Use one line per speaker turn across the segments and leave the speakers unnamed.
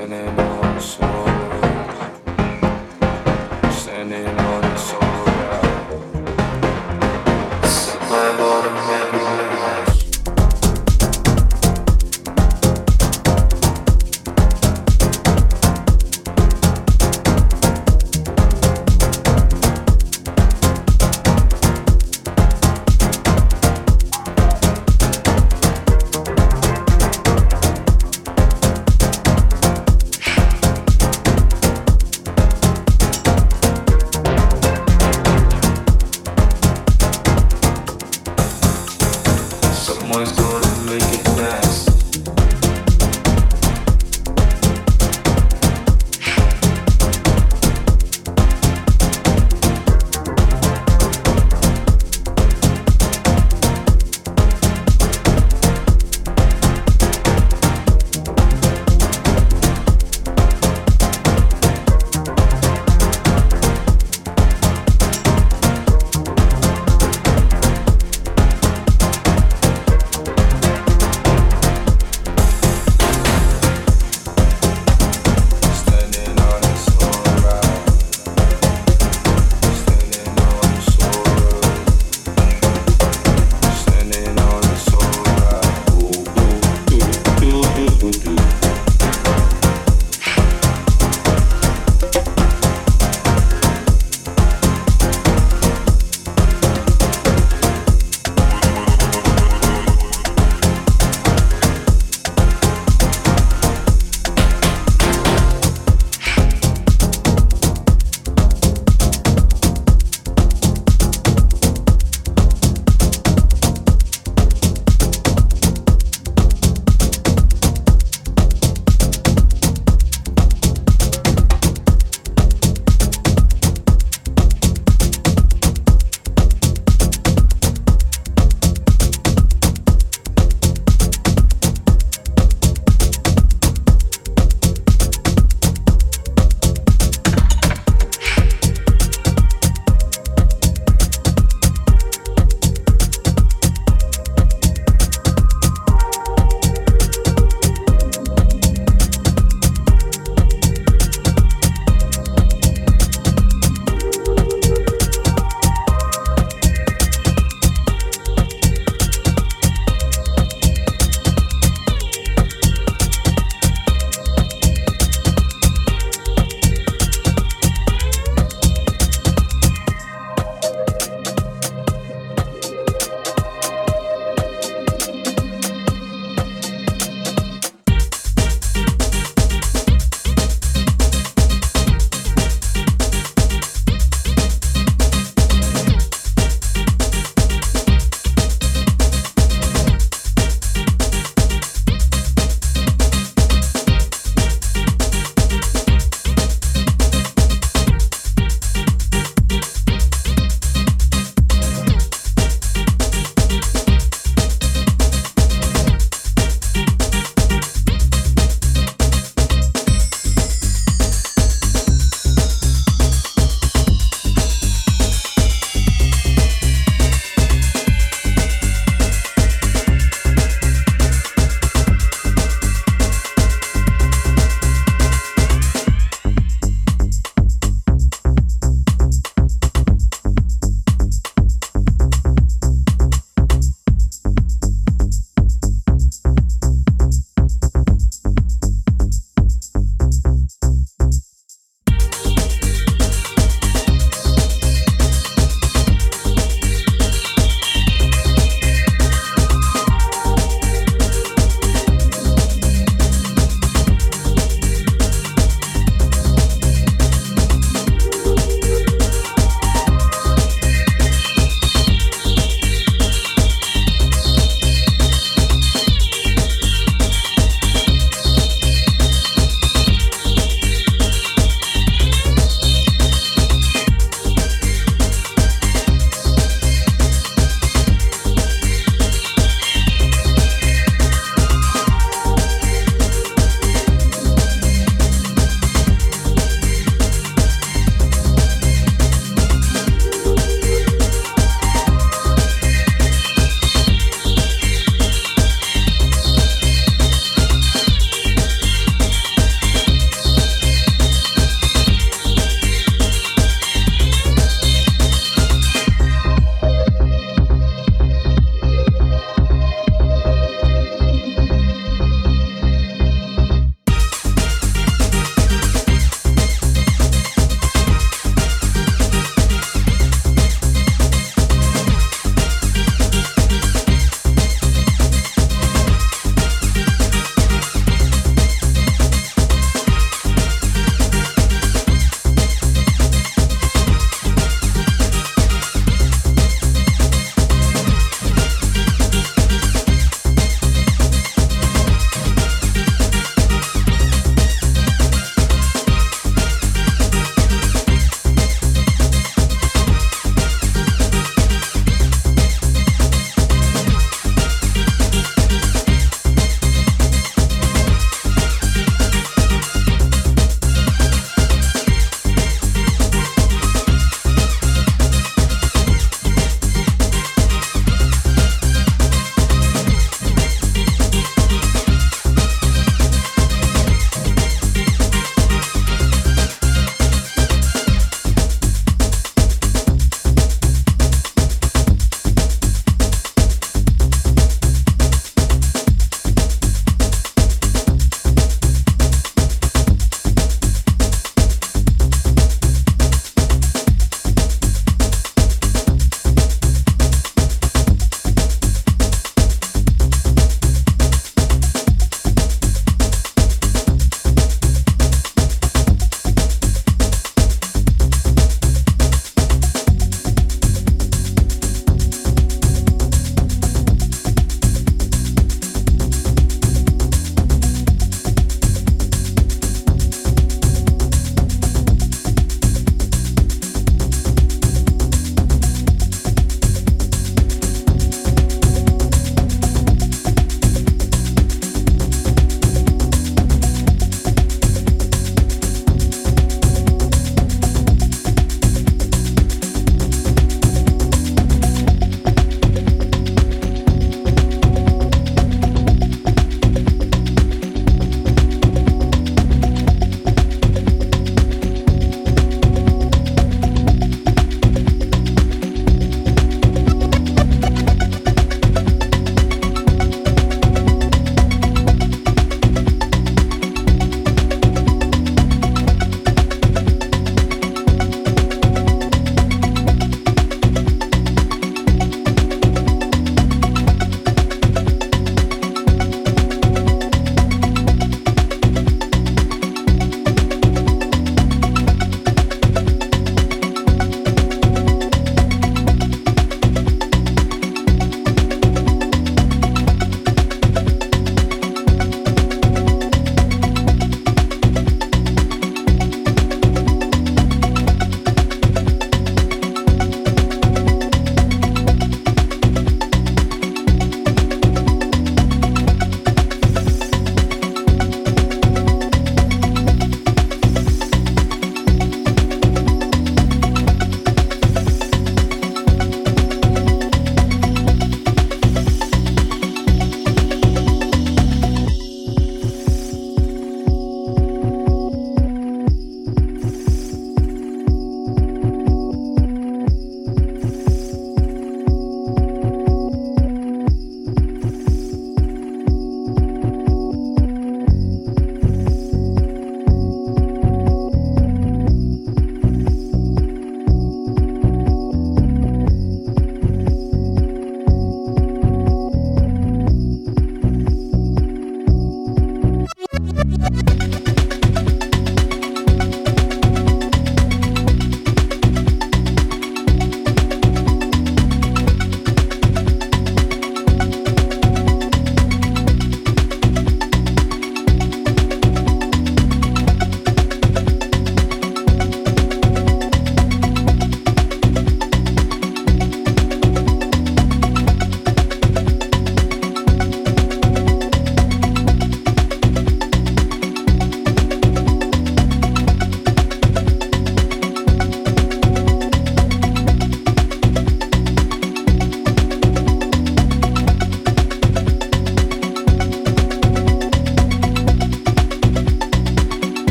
Sending on shoulders, standing on.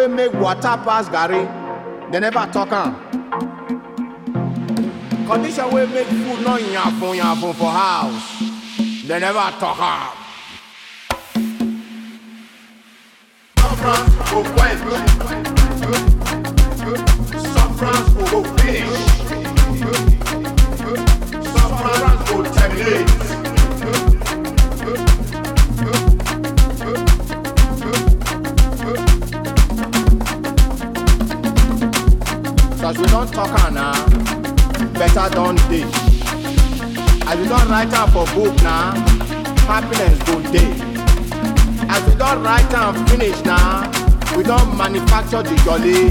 Wey make water pass garri, they never talk am. Condition wey make food no yafun yafun for house, they never talk am. Don write am finish now, we don manufacture the jolly.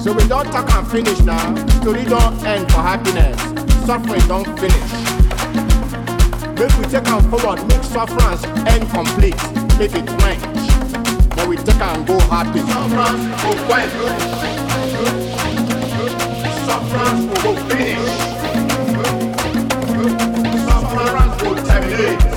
So we don talk am finish now, story don end for happiness, suffering don finish. Make we take am forward, make sufferance end complete, make it quench. Then we take am go happy. Sufferance go quench. Sufferance go finish. Sufferance go terminate.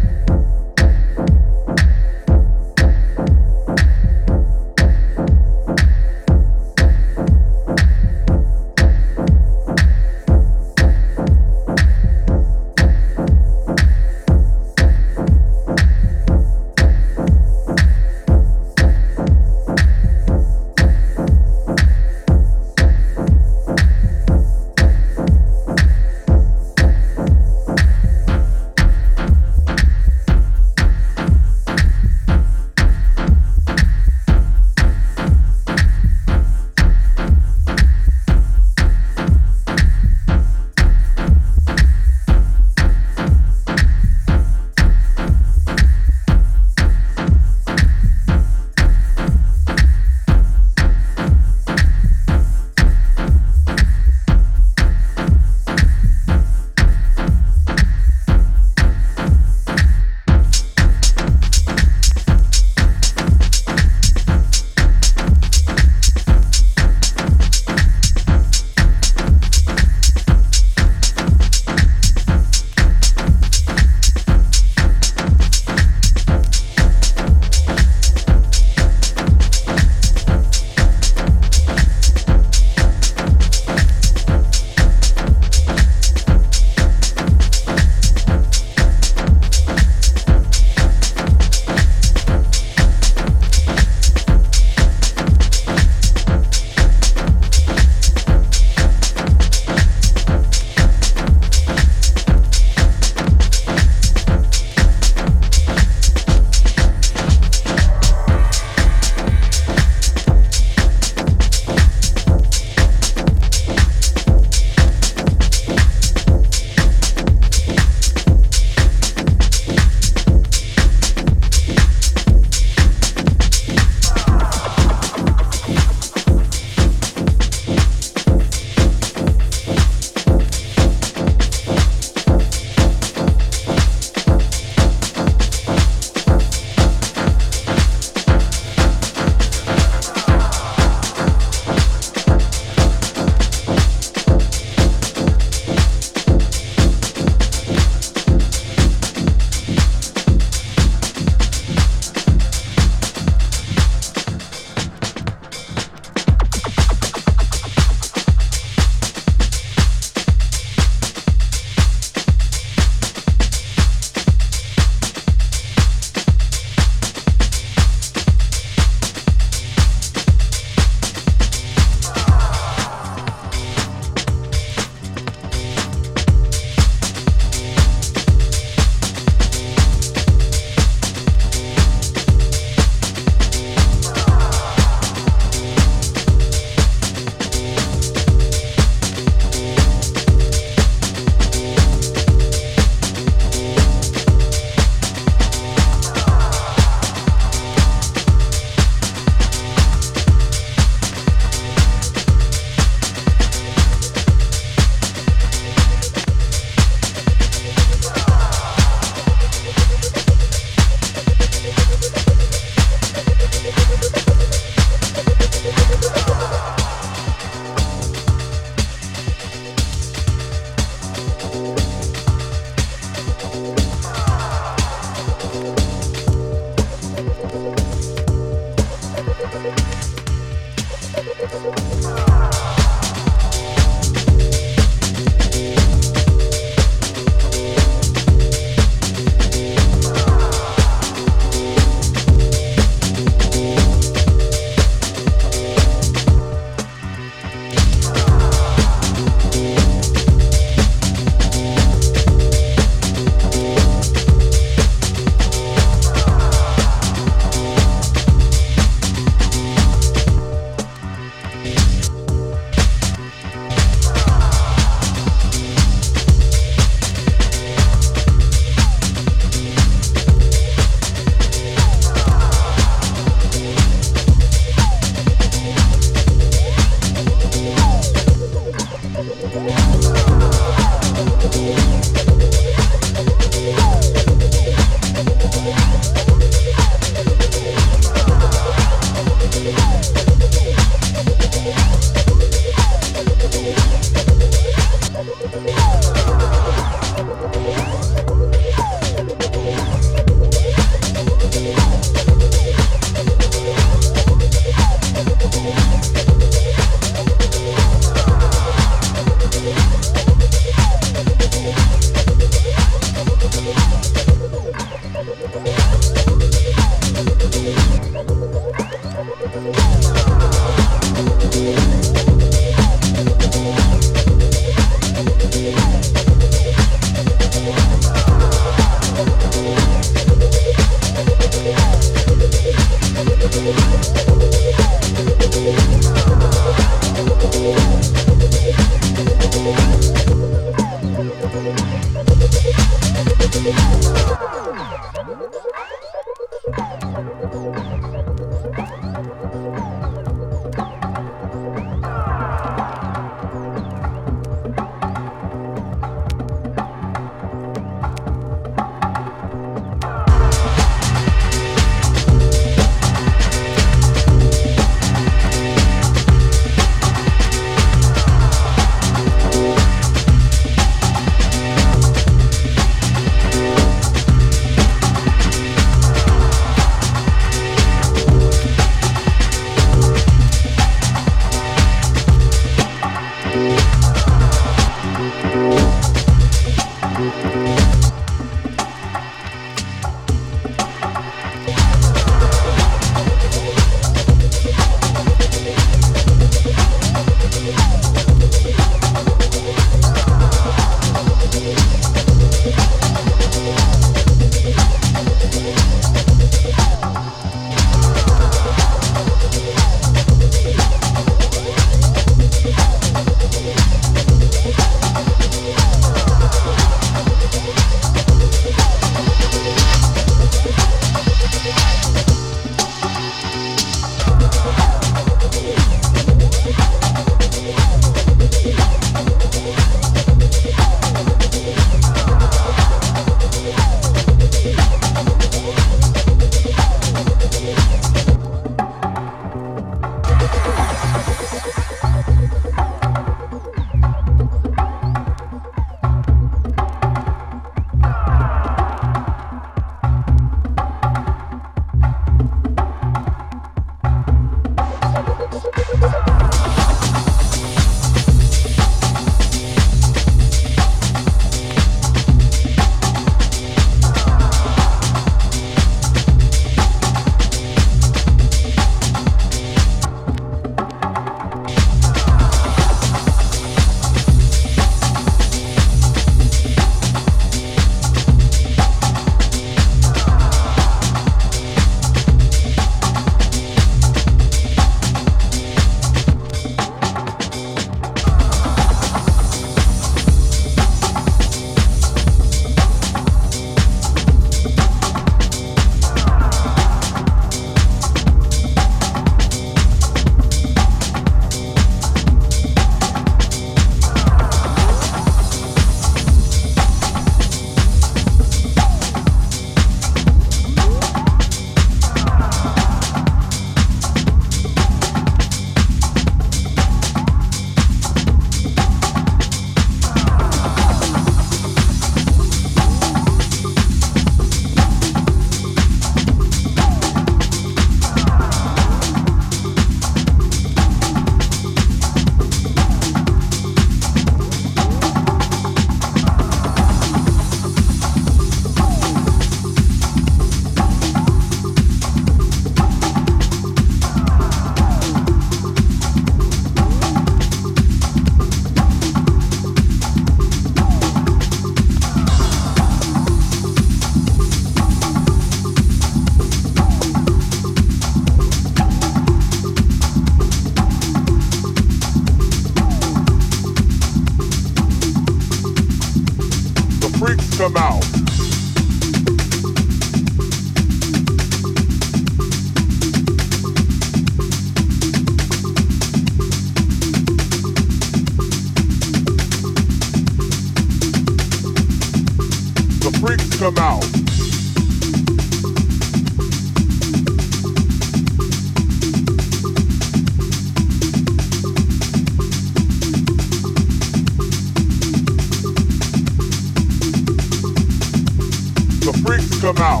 Come out.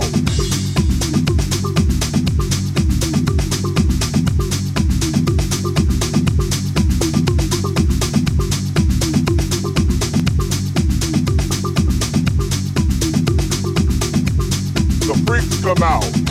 The freaks come out.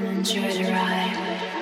and enjoy the
ride.